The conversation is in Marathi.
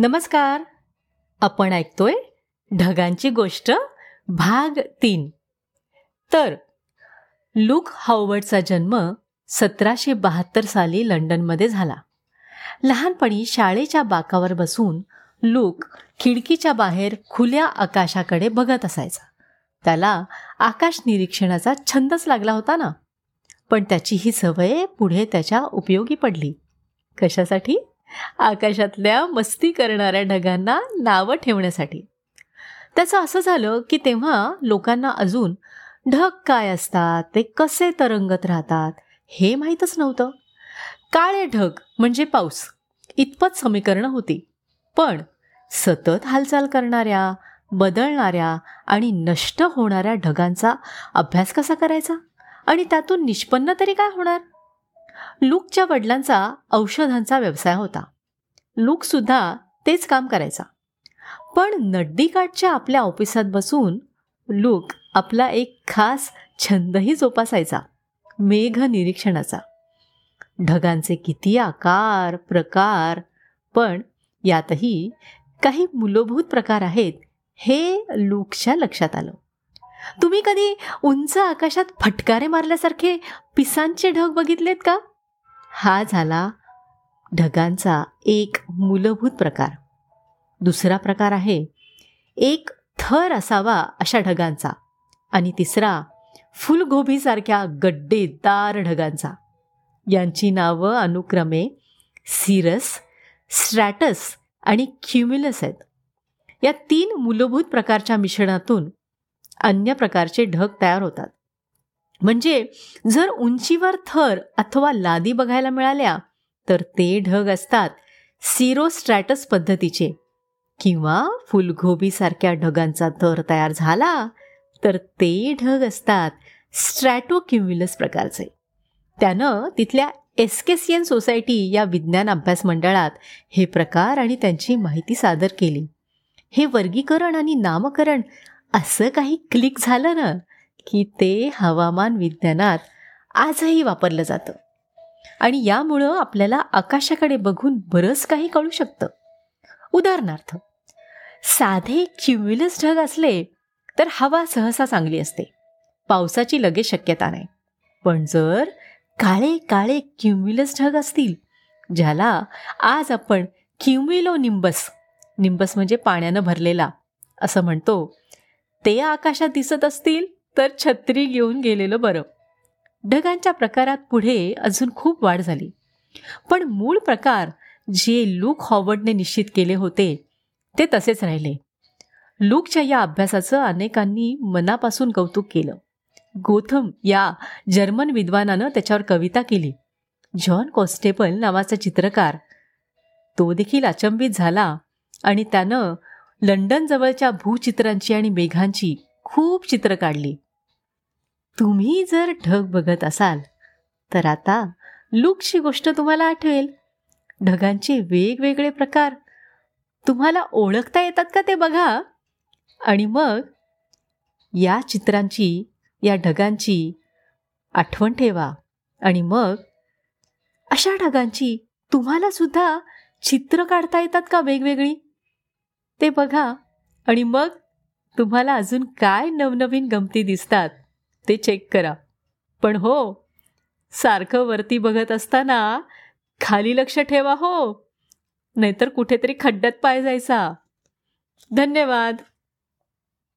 नमस्कार. आपण ऐकतोय ढगांची गोष्ट भाग तीन. तर लुक हाववर्डचा जन्म सतराशे बहात्तर साली लंडनमध्ये झाला. लहानपणी शाळेच्या बाकावर बसून लूक खिडकीच्या बाहेर खुल्या आकाशाकडे बघत असायचा. त्याला आकाश निरीक्षणाचा छंदच लागला होता ना? पण त्याची ही सवय पुढे त्याच्या उपयोगी पडली. कशासाठी? आकाशातल्या मस्ती करणाऱ्या ढगांना नावं ठेवण्यासाठी. त्याचं असं झालं की तेव्हा लोकांना अजून ढग काय असतात ते कसे तरंगत राहतात हे माहीतच नव्हतं. काळे ढग म्हणजे पाऊस. इतपत समीकरणं होती. पण सतत हालचाल करणाऱ्या बदलणाऱ्या आणि नष्ट होणाऱ्या ढगांचा अभ्यास कसा करायचा? आणि त्यातून निष्पन्न तरी काय होणार? लूकच्या वडिलांचा औषधांचा व्यवसाय होता. लूकसुद्धा तेच काम करायचा. पण नड्डीकाठच्या आपल्या ऑफिसात बसून लूक आपला एक खास छंदही जोपासायचा. मेघ निरीक्षणाचा. ढगांचे किती आकार प्रकार पण यातही काही मूलभूत प्रकार आहेत हे लूकच्या लक्षात आलं. तुम्ही कधी उंच आकाशात फटकारे मारल्यासारखे पिसांचे ढग बघितलेत का? हा झाला ढगांचा एक मूलभूत प्रकार. दुसरा प्रकार आहे एक थर असावा अशा ढगांचा आणि तिसरा फुलगोबीसारख्या गड्डेदार ढगांचा. यांची नावं अनुक्रमे सिरस स्ट्रॅटस आणि क्युम्युलस आहेत. या तीन मूलभूत प्रकारच्या मिश्रणातून अन्य प्रकारचे ढग तयार होतात. म्हणजे जर उंचीवर थर अथवा लादी बघायला मिळाल्या तर ते ढग असतात सिरोस्ट्रॅटस पद्धतीचे. किंवा फुलगोबीसारख्या ढगांचा थर तयार झाला तर ते ढग असतात स्ट्रॅटोक्युम्युलस प्रकारचे. त्यानं तिथल्या एस्केसियन सोसायटी या विज्ञान अभ्यास मंडळात हे प्रकार आणि त्यांची माहिती सादर केली. हे वर्गीकरण आणि नामकरण असं काही क्लिक झालं ना की ते हवामान विज्ञानात आजही वापरलं जातं. आणि यामुळं आपल्याला आकाशाकडे बघून बरंच काही कळू शकतं. उदाहरणार्थ साधे क्युम्युलस ढग असले तर हवा सहसा चांगली असते. पावसाची लगेच शक्यता नाही. पण जर काळे काळे क्युम्युलस ढग असतील ज्याला आज आपण क्युम्युलो निंबस निंबस म्हणजे पाण्यानं भरलेला असं म्हणतो ते आकाशात दिसत असतील? तर छत्री घेऊन गेलेलं बरं. ढगांच्या प्रकारात पुढे अजून खूप वाढ झाली. पण मूळ प्रकार जे लूक हॉवर्डने निश्चित केले होते ते तसेच राहिले. लूकच्या या अभ्यासाचं अनेकांनी मनापासून कौतुक केलं. गोथम या जर्मन विद्वानानं त्याच्यावर कविता केली. जॉन कॉन्स्टेबल नावाचा चित्रकार तो देखील अचंबित झाला आणि त्यानं लंडनजवळच्या भूचित्रांची आणि मेघांची खूप चित्र काढली. तुम्ही जर ढग बघत असाल तर आता लुकची गोष्ट तुम्हाला आठवेल. ढगांचे वेगवेगळे प्रकार. तुम्हाला ओळखता येतात का ते बघा. आणि मग या चित्रांची या ढगांची आठवण ठेवा. आणि मग अशा ढगांची तुम्हाला सुद्धा चित्र काढता येतात का वेगवेगळी? ते बघा. आणि मग तुम्हाला अजून काय नवनवीन गमती दिसतात ते चेक करा. पण हो सारखं वरती बघत असताना खाली लक्ष ठेवा हो. नाहीतर कुठेतरी खड्ड्यात पाय जायचा. धन्यवाद.